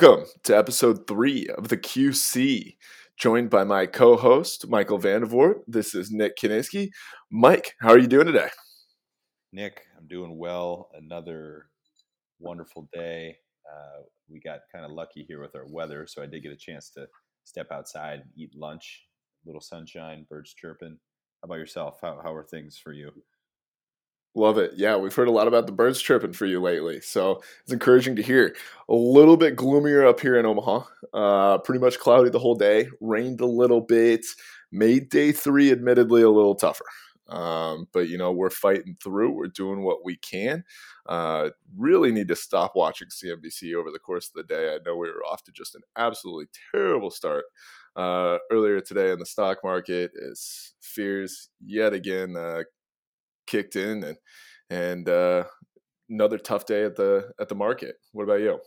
Welcome to episode three of the QC, joined by my co host, Michael Vandevort. This is Nick Kiniski. Mike, how are you doing today? Nick, I'm doing well. Another wonderful day. Uh, we got kind of lucky here with our weather, so I did get a chance to step outside, eat lunch, little sunshine, birds chirping. How about yourself? How, how are things for you? Love it. Yeah, we've heard a lot about the birds chirping for you lately. So it's encouraging to hear. A little bit gloomier up here in Omaha. Uh, pretty much cloudy the whole day. Rained a little bit. Made day three, admittedly, a little tougher. Um, but, you know, we're fighting through. We're doing what we can. Uh, really need to stop watching CNBC over the course of the day. I know we were off to just an absolutely terrible start uh, earlier today in the stock market as fears yet again uh, kicked in and and uh, another tough day at the at the market. What about you?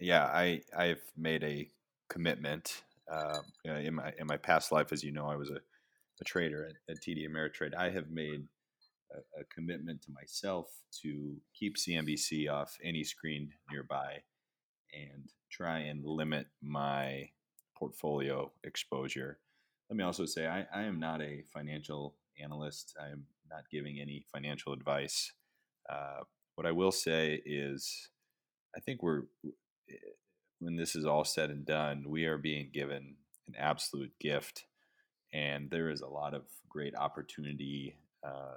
Yeah, I I've made a commitment uh, in my in my past life, as you know, I was a, a trader at, at TD Ameritrade. I have made a, a, commitment to myself to keep CNBC off any screen nearby and try and limit my portfolio exposure. Let me also say I, I am not a financial analyst. I am not giving any financial advice. Uh, what I will say is, I think we're, eh, when this is all said and done, we are being given an absolute gift. And there is a lot of great opportunity. Uh,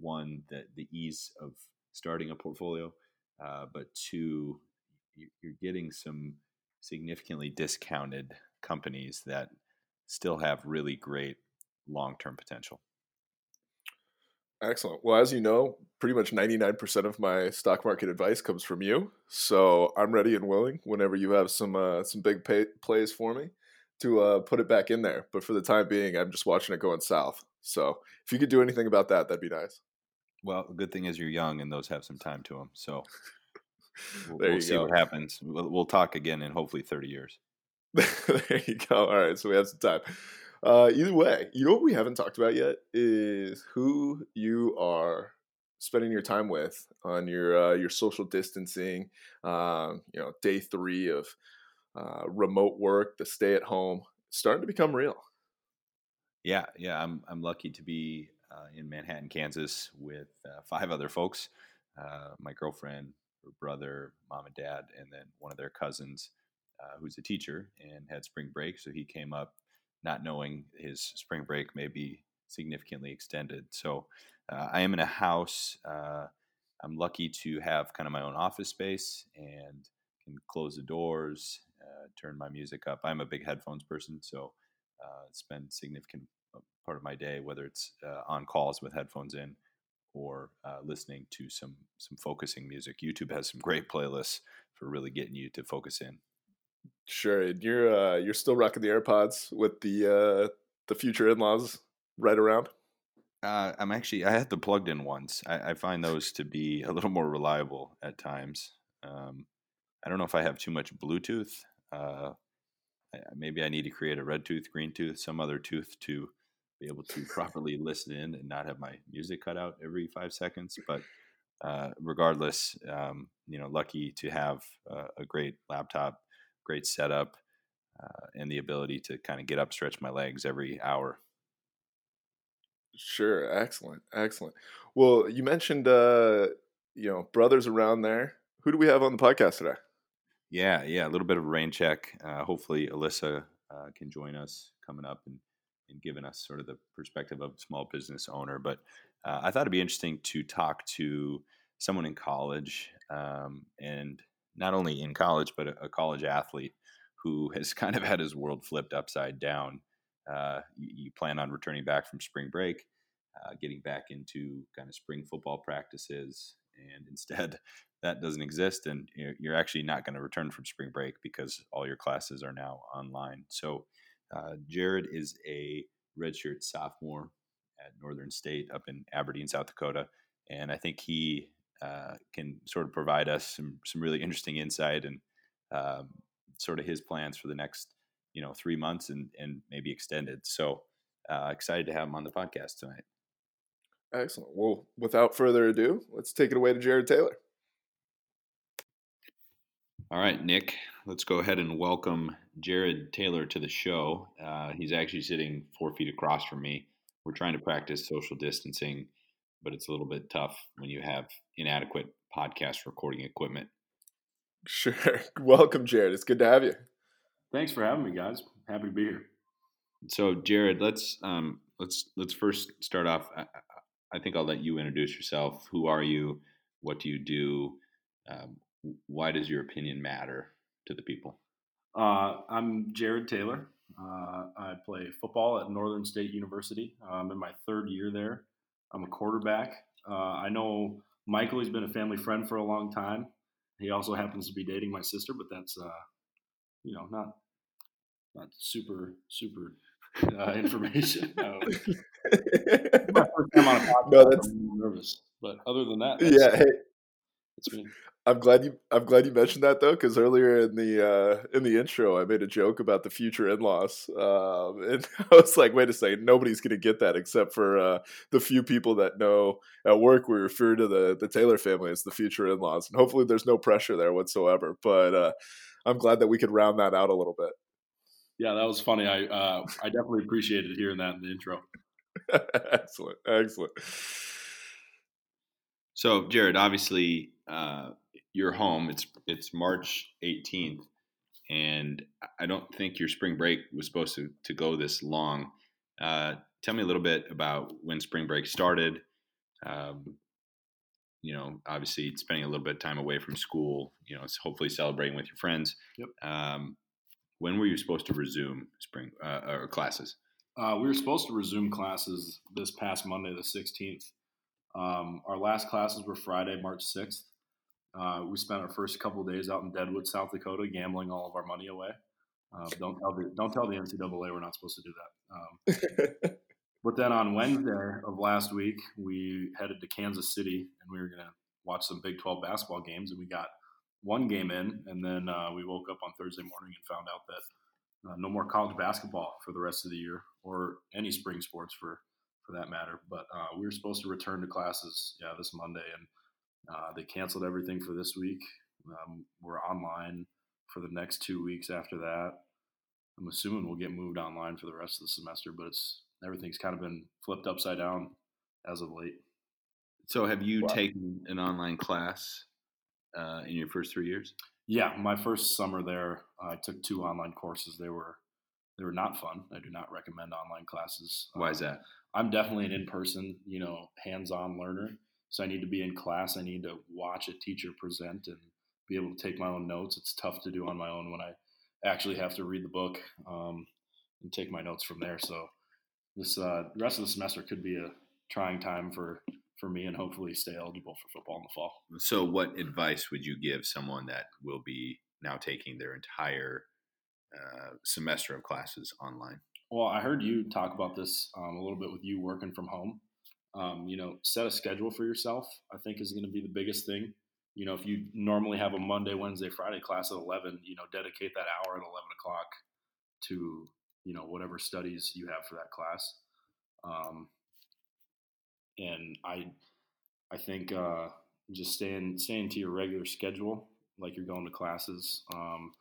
one, that the ease of starting a portfolio, uh, but two, you're getting some significantly discounted companies that still have really great long term potential. Excellent. Well, as you know, pretty much 99% of my stock market advice comes from you. So I'm ready and willing whenever you have some uh, some big pay- plays for me to uh, put it back in there. But for the time being, I'm just watching it going south. So if you could do anything about that, that'd be nice. Well, the good thing is you're young and those have some time to them. So we'll, we'll see go. what happens. We'll, we'll talk again in hopefully 30 years. there you go. All right. So we have some time. Uh, either way, you know what we haven't talked about yet is who you are spending your time with on your uh, your social distancing. Um, you know, day three of uh, remote work, the stay at home, starting to become real. Yeah, yeah, I'm I'm lucky to be uh, in Manhattan, Kansas, with uh, five other folks. Uh, my girlfriend, her brother, mom and dad, and then one of their cousins, who's a teacher and had spring break, so he came up not knowing his spring break may be significantly extended. So uh, I am in a house. Uh, I'm lucky to have kind of my own office space and can close the doors, uh, turn my music up. I'm a big headphones person, so uh, spend significant uh, part of my day, whether it's uh, on calls with headphones in or listening to some some focusing music. YouTube has some great playlists for really getting you to focus in. Sure, and you're uh, you're still rocking the AirPods with the uh, the future in laws right around. Uh, I'm actually I had the plugged in ones. I, I, find those to be a little more reliable at times. Um, I don't know if I have too much Bluetooth. Uh, maybe I need to create a red tooth, green tooth, some other tooth to be able to properly listen in and not have my music cut out every five seconds. But uh, regardless, um, you know, lucky to have a great laptop great setup, uh, and the ability to kind of get up, stretch my legs every hour. Sure, excellent, excellent. Well, you mentioned uh, you know brothers around there. Who do we have on the podcast today? Yeah, yeah, a little bit of a rain check. Uh, hopefully, Alyssa uh, can join us coming up and, and giving us sort of the perspective of a small business owner. But uh, I thought it'd be interesting to talk to someone in college um, and not only in college, but a, college athlete who has kind of had his world flipped upside down. Uh, you, you, plan on returning back from spring break, uh, getting back into kind of spring football practices, and instead that doesn't exist, and you're, you're actually not going to return from spring break because all your classes are now online. So, uh, Jared is a redshirt sophomore at Northern State up in Aberdeen, South Dakota, and I think he uh, can sort of provide us some some really interesting insight and um, sort of his plans for the next you know three months and and maybe extended. So uh, excited to have him on the podcast tonight. Excellent. Well, without further ado, let's take it away to Jared Taylor. All right, Nick, let's go ahead and welcome Jared Taylor to the show. Uh, he's actually sitting four feet across from me. We're trying to practice social distancing, but it's a little bit tough when you have inadequate podcast recording equipment. Sure. Welcome, Jared. It's good to have you. Thanks for having me, guys. Happy to be here. So, Jared, let's um, let's let's first start off. I, I, think I'll let you introduce yourself. Who are you? What do you do? Um, why does your opinion matter to the people? Uh, I'm Jared Taylor. Uh, I play football at Northern State University. I'm in my third year there. I'm a quarterback. Uh, I know Michael. He's been a family friend for a long time. He also happens to be dating my sister, but that's uh, you know not not super super uh, information. no, that's I'm nervous, but other than that, yeah. Hey, it's me. I'm glad you I'm glad you mentioned that though, because earlier in the uh, in the intro, I made a joke about the future in laws, um, and I was like, "Wait a second, nobody's gonna get that except for uh, the few people that know at work. We refer to the the Taylor family as the future in laws, and hopefully, there's no pressure there whatsoever. But uh, I'm glad that we could round that out a little bit. Yeah, that was funny. I uh, I definitely appreciated hearing that in the intro. excellent, excellent. So, Jared, obviously, uh, you're home. It's it's March 18th, and I don't think your spring break was supposed to, to go this long. Uh, tell me a little bit about when spring break started. Um, you know, obviously spending a little bit of time away from school. You know, it's hopefully celebrating with your friends. Yep. Um, when were you supposed to resume spring uh, or classes? Uh, we were supposed to resume classes this past Monday, the 16th. Um, our last classes were Friday, March 6th. Uh, we spent our first couple days out in Deadwood, South Dakota, gambling all of our money away. Uh, don't tell the don't tell the NCAA we're not supposed to do that. Um, but then on Wednesday of last week, we headed to Kansas City, and we were going to watch some Big 12 basketball games, and we got one game in, and then uh, we woke up on Thursday morning and found out that uh, no more college basketball for the rest of the year, or any spring sports for for that matter. But uh, we were supposed to return to classes, yeah, this Monday, and uh, they canceled everything for this week. Um, we're online for the next two weeks after that. I'm assuming we'll get moved online for the rest of the semester, but it's everything's kind of been flipped upside down as of late. So, have you wow. taken an online class uh, in your first three years? Yeah, my first summer there, I took two online courses. They were they were not fun. I do not recommend online classes. Why is that? I'm definitely an in-person, you know, hands-on learner. So I need to be in class. I need to watch a teacher present and be able to take my own notes. It's tough to do on my own when I actually have to read the book um, and take my notes from there. So this uh, rest of the semester could be a trying time for for me and hopefully stay eligible for football in the fall. So what advice would you give someone that will be now taking their entire uh, semester of classes online? Well, I heard you talk about this um, a little bit with you working from home um, you know, set a schedule for yourself. I think is going to be the biggest thing. You know, if you normally have a Monday, Wednesday, Friday class at eleven, you know, dedicate that hour at eleven o'clock to you know whatever studies you have for that class. Um, and I, I think uh, just staying staying to your regular schedule, like you're going to classes, um,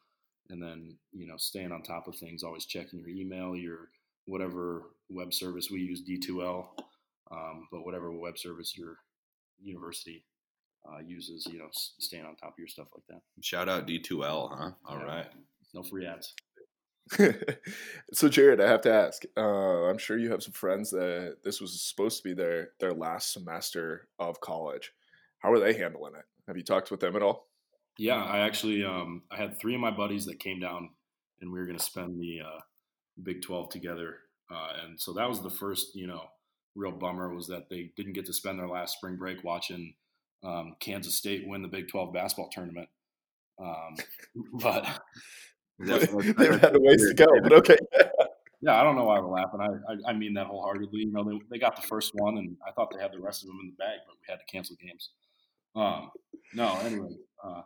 and then you know staying on top of things, always checking your email, your whatever web service we use, D2L um, but whatever web service your university uh, uses, you know, staying on top of your stuff like that. Shout out D2L, huh? All yeah. right, No free ads. so Jared, I have to ask. Uh, I'm sure you have some friends that this was supposed to be their their last semester of college. How are they handling it? Have you talked with them at all? Yeah, I actually um, I had three of my buddies that came down, and we were going to spend the uh, Big Twelve together, uh, and so that was the first you know real bummer was that they didn't get to spend their last spring break watching um, Kansas State win the Big 12 basketball tournament. Um, but they've had a ways to go, but okay. yeah, I don't know why we're laughing. I, I, I mean that wholeheartedly. You know, they, they got the first one, and I thought they had the rest of them in the bag, but we had to cancel games. Um, no, anyway, uh,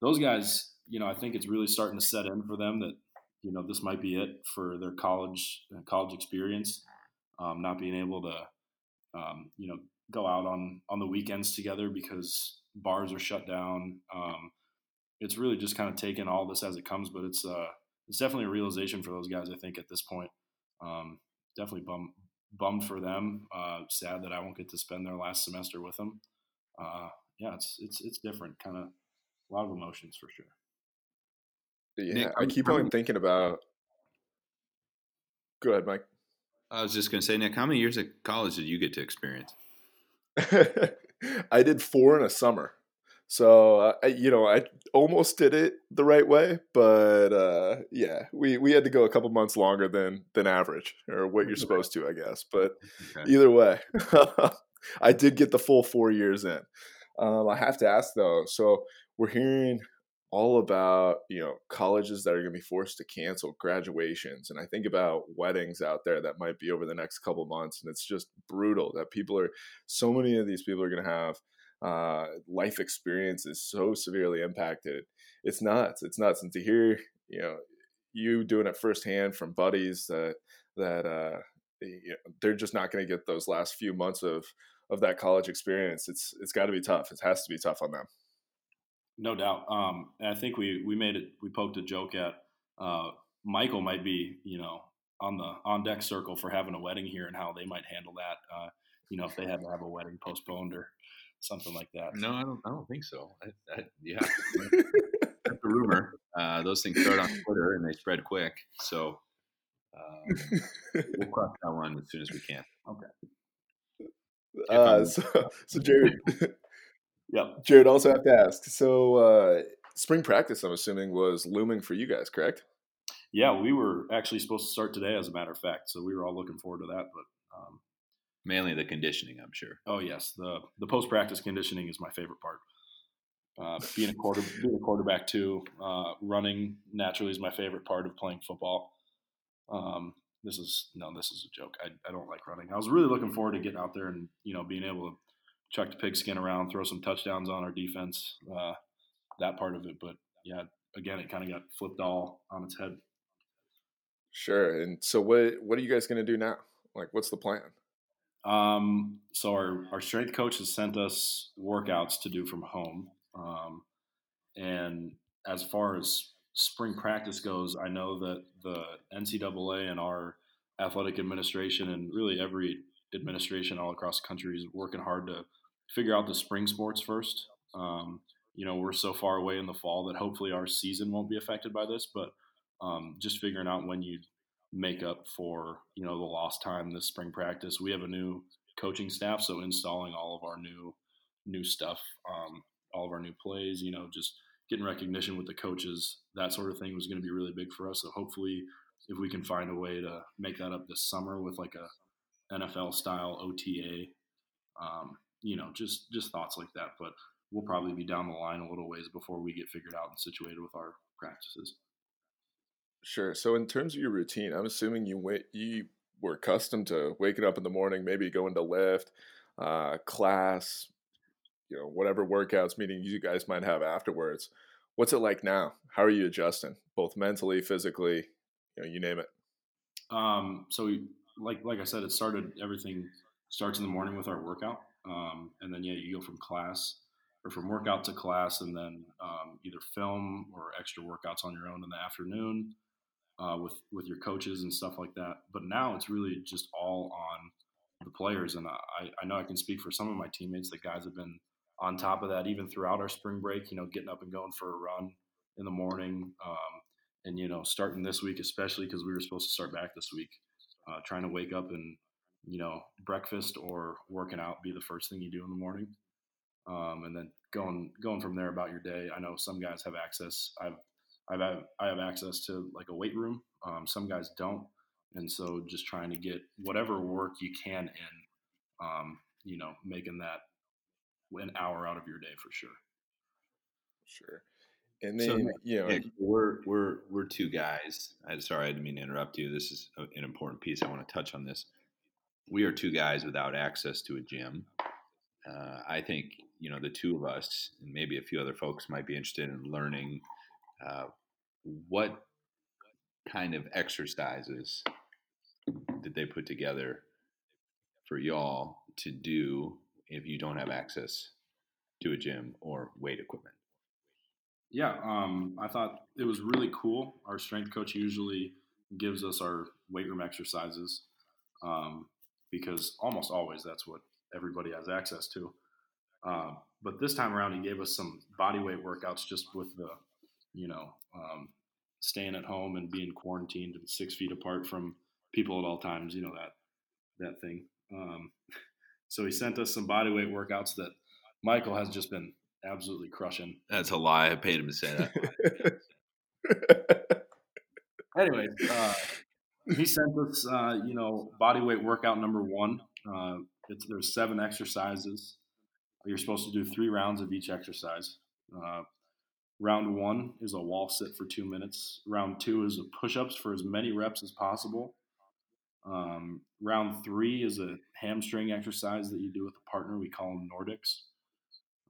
those guys, you know, I think it's really starting to set in for them that you know this might be it for their college uh, college experience um, not being able to, um, you know, go out on on the weekends together because bars are shut down. Um, it's really just kind of taking all this as it comes. But it's uh, it's definitely a realization for those guys. I think at this point, um, definitely bummed bummed for them. Uh, sad that I won't get to spend their last semester with them. Uh, yeah, it's it's it's different. Kind of a lot of emotions for sure. Yeah, Nick, I keep on thinking about. Go ahead, Mike. I was just going to say, Nick, how many years of college did you get to experience? I did four in a summer. So uh, I, you know, I almost did it the right way, but uh, yeah, we, we had to go a couple months longer than than average, or what you're supposed to, I guess. But Okay. either way, I did get the full four years in. Um, I have to ask though, so we're hearing all about you know colleges that are going to be forced to cancel graduations, and I think about weddings out there that might be over the next couple months, and it's just brutal that people are so many of these people are going to have uh, life experiences so severely impacted. It's nuts. It's nuts, and to hear you know you doing it firsthand from buddies that that uh, they're just not going to get those last few months of of that college experience. It's it's got to be tough. It has to be tough on them. No doubt. Um, and I think we we made it. We poked a joke at uh, Michael might be you know on the on deck circle for having a wedding here and how they might handle that. Uh, you know if they had to have a wedding postponed or something like that. No, I don't. I don't think so. I, I, yeah, that's a rumor. Uh, those things start on Twitter and they spread quick. So um, we'll cross that one as soon as we can. Okay. Uh, so, so Jared, Yep. Jared also have to ask. So uh, spring practice, I'm assuming, was looming for you guys, correct? Yeah, we were actually supposed to start today, as a matter of fact. So we were all looking forward to that. But um, Mainly the conditioning, I'm sure. oh yes, the the post practice conditioning is my favorite part. Uh, being a quarter being a quarterback too, uh, running naturally is my favorite part of playing football. Um, this is no, this is a joke. I, I don't like running. I was really looking forward to getting out there and you know being able to chuck the pigskin around, throw some touchdowns on our defense, uh, that part of it. But yeah, again, it kind of got flipped all on its head. Sure. And so what what are you guys going to do now? Like, what's the plan? Um, so our, our strength coach has sent us workouts to do from home. Um, and as far as spring practice goes, I know that the NCAA and our athletic administration and really every administration all across the country is working hard to figure out the spring sports first. Um, you know, we're so far away in the fall that hopefully our season won't be affected by this, but um, just figuring out when you make up for you know the lost time this spring practice. We have a new coaching staff, so installing all of our new new stuff, um, all of our new plays, you know, just getting recognition with the coaches, that sort of thing was going to be really big for us. So hopefully, if we can find a way to make that up this summer with like a NFL style OTA, um, you know, just just thoughts like that. But we'll probably be down the line a little ways before we get figured out and situated with our practices. Sure. So in terms of your routine, I'm assuming you wait you were accustomed to waking up in the morning, maybe going to lift, uh, class, you know, whatever workouts meeting you guys might have afterwards. What's it like now? How are you adjusting, both mentally, physically, you know, you name it? Um, so we, like like I said, it started everything starts in the morning with our workout, um, and then yeah, you go from class or from workout to class, and then um, either film or extra workouts on your own in the afternoon uh, with with your coaches and stuff like that. But now it's really just all on the players, and I, I know I can speak for some of my teammates. The guys have been on top of that even throughout our spring break. You know, getting up and going for a run in the morning. Um, and you know starting this week especially because we were supposed to start back this week uh, trying to wake up and you know breakfast or working out be the first thing you do in the morning um, and then going going from there about your day i know some guys have access i've i've had, i have access to like a weight room um, some guys don't and so just trying to get whatever work you can in um, you know making that an hour out of your day for sure Sure. And So, then, you know, Nick, we're we're we're two guys. I, sorry, I didn't mean to interrupt you. This is an important piece. I want to touch on this. We are two guys without access to a gym. Uh, I think you know the two of us, and maybe a few other folks, might be interested in learning uh, what kind of exercises did they put together for y'all to do if you don't have access to a gym or weight equipment. Yeah, um, I thought it was really cool. Our strength coach usually gives us our weight room exercises um, because almost always that's what everybody has access to. Uh, but this time around, he gave us some body weight workouts just with the, you know, um, staying at home and being quarantined and six feet apart from people at all times. You know that that thing. Um, so he sent us some body weight workouts that Michael has just been absolutely crushing. That's a lie. I paid him to say that. Anyways, uh, he sent us, uh, you know, body weight workout number one. Uh, it's, there's seven exercises. You're supposed to do three rounds of each exercise. Uh, round one is a wall sit for two minutes. Round two is a push-ups for as many reps as possible. Um, round three is a hamstring exercise that you do with a partner. We call them Nordics.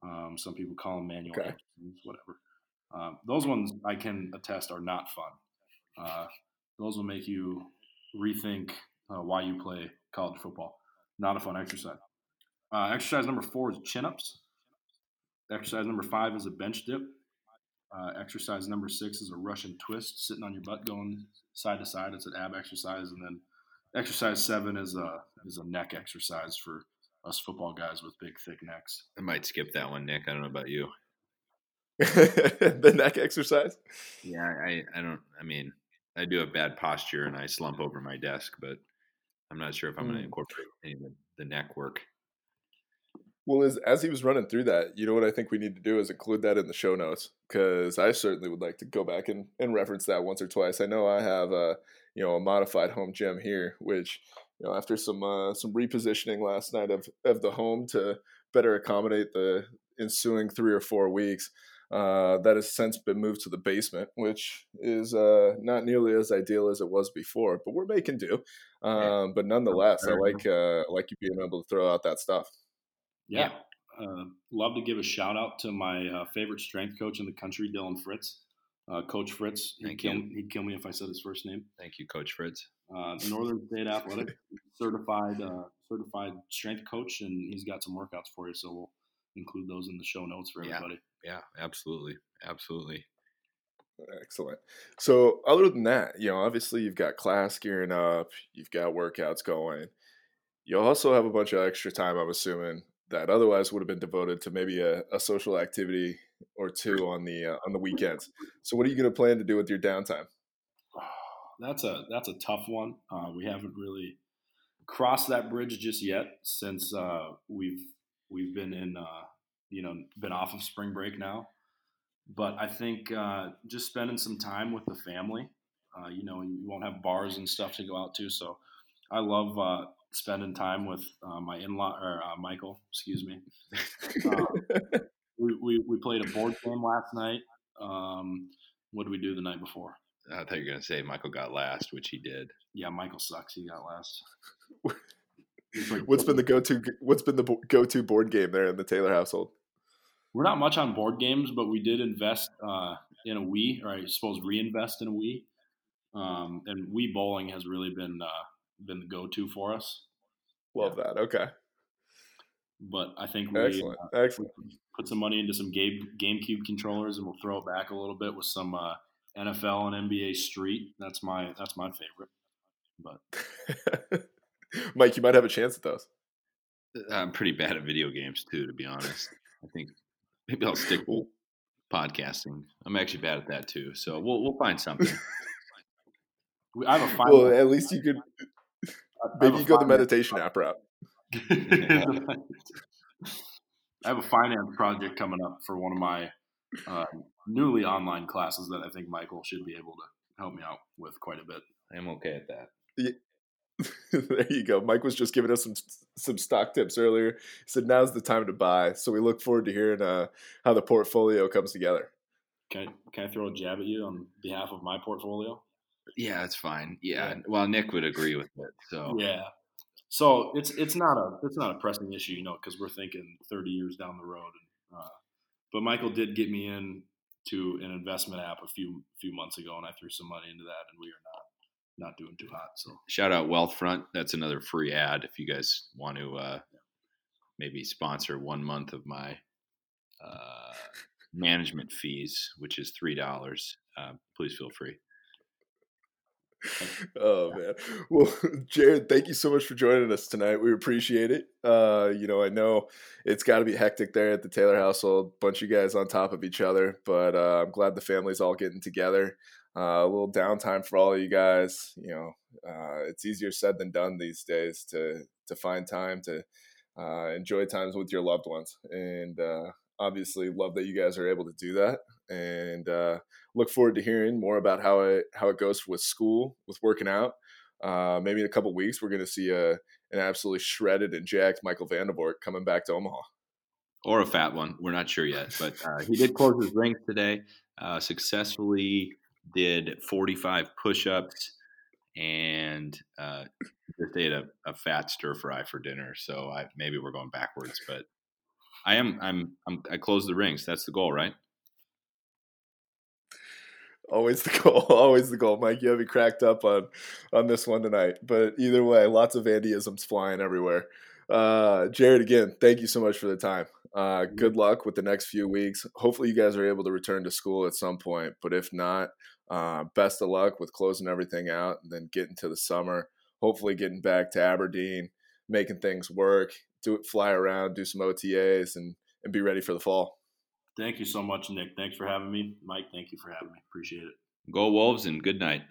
Um, some people call them manual, Okay. whatever. Um, those ones I can attest are not fun. Uh, those will make you rethink uh, why you play college football. Not a fun exercise. Uh, exercise number four is chin ups. Exercise number five is a bench dip. Uh, exercise number six is a Russian twist, sitting on your butt, going side to side. It's an ab exercise, and then exercise seven is a is a neck exercise for us football guys with big, thick necks. I might skip that one, Nick. I don't know about you. the neck exercise. Yeah, I, I don't. I mean, I do have bad posture and I slump over my desk, but I'm not sure if I'm going to Mm. incorporate any of the, the neck work. Well, as as he was running through that, you know what I think we need to do is include that in the show notes because I certainly would like to go back and, and reference that once or twice. I know I have a you know a modified home gym here, which you know after some uh, some repositioning last night of of the home to better accommodate the ensuing three or four weeks, uh, that has since been moved to the basement, which is uh, not nearly as ideal as it was before, but we're making do. Um, but nonetheless, I like uh, like you being able to throw out that stuff. Yeah. Uh, love to give a shout out to my uh, favorite strength coach in the country, Dylan Fritz. Uh, coach Fritz, he'd Thank kill, you. he'd kill me if I said his first name. Thank you, Coach Fritz. Uh, Northern State Athletic certified uh, certified strength coach, and he's got some workouts for you. So we'll include those in the show notes for everybody. Yeah, absolutely, absolutely. Excellent. So, other than that, you know, obviously you've got class gearing up, you've got workouts going. You also have a bunch of extra time, I'm assuming, that otherwise would have been devoted to maybe a, a social activity or two on the uh, on the weekends. So, what are you going to plan to do with your downtime? That's a that's a tough one. Uh, we haven't really crossed that bridge just yet since uh, we've we've been in uh, you know been off of spring break now. But I think uh, just spending some time with the family. Uh, you know, you won't have bars and stuff to go out to, so I love uh, spending time with uh, my in-law or uh, Michael. Excuse me. Uh, we, we we played a board game last night. Um, what did we do the night before? I thought you were going to say Michael got last, which he did. Yeah, Michael sucks. He got last. What's been the go-to what's been the go-to board game there in the Taylor household? We're not much on board games, but we did invest uh, in a Wii, or I suppose reinvest in a Wii. Um, and Wii bowling has really been uh, been the go-to for us. Love that. Okay. But I think we Excellent. uh, Excellent. put some money into some Game GameCube controllers, and we'll throw it back a little bit with some uh, NFL and NBA Street. That's my that's my favorite. But Mike, you might have a chance at those. I'm pretty bad at video games too, to be honest. I think maybe I'll stick with podcasting. I'm actually bad at that too, so we'll we'll find something. I have a final. Well, at least you could maybe you go the finance- meditation app route. I have a finance project coming up for one of my uh, newly online classes that I think Michael should be able to help me out with quite a bit. I'm okay at that. there you go. Mike was just giving us some some stock tips earlier. He said now's the time to buy. So we look forward to hearing uh, how the portfolio comes together. Can I, can I throw a jab at you on behalf of my portfolio? Yeah, that's fine. Yeah, Yeah. well, Nick would agree with it. So Yeah. So it's it's not a it's not a pressing issue, you know, because we're thinking 30 years down the road. And, uh, but Michael did get me in to an investment app a few few months ago, and I threw some money into that, and we are not not doing too hot. So shout out Wealthfront. That's another free ad if you guys want to uh, maybe sponsor one month of my uh, management fees, which is three dollars, uh, please feel free. oh man well jared thank you so much for joining us tonight we appreciate it uh you know i know it's got to be hectic there at the taylor household bunch of guys on top of each other but uh, i'm glad the family's all getting together uh, a little downtime for all of you guys you know uh, it's easier said than done these days to to find time to uh, enjoy times with your loved ones. And uh, obviously love that you guys are able to do that. And uh, look forward to hearing more about how it how it goes with school with working out. Maybe in a couple weeks we're going to see a an absolutely shredded and jacked michael vandevort coming back to omaha. Or a fat one we're not sure yet but he did close his rings today successfully did 45 push-ups and uh, just ate a, a fat stir fry for dinner so I, maybe we're going backwards but I am. I'm. I'm. I close the rings. That's the goal, right? Always the goal. Always the goal, Mike. You have me cracked up on on this one tonight. But either way, lots of Andyisms flying everywhere. Uh, Jared, again, thank you so much for the time. Uh, good luck with the next few weeks. Hopefully, you guys are able to return to school at some point. But if not, uh, best of luck with closing everything out and then getting to the summer. Hopefully, getting back to Aberdeen, making things work, do it, fly around, do some OTAs, and and be ready for the fall. Thank you so much, Nick. Thanks for having me, Mike. Thank you for having me. Appreciate it. Go Wolves and good night.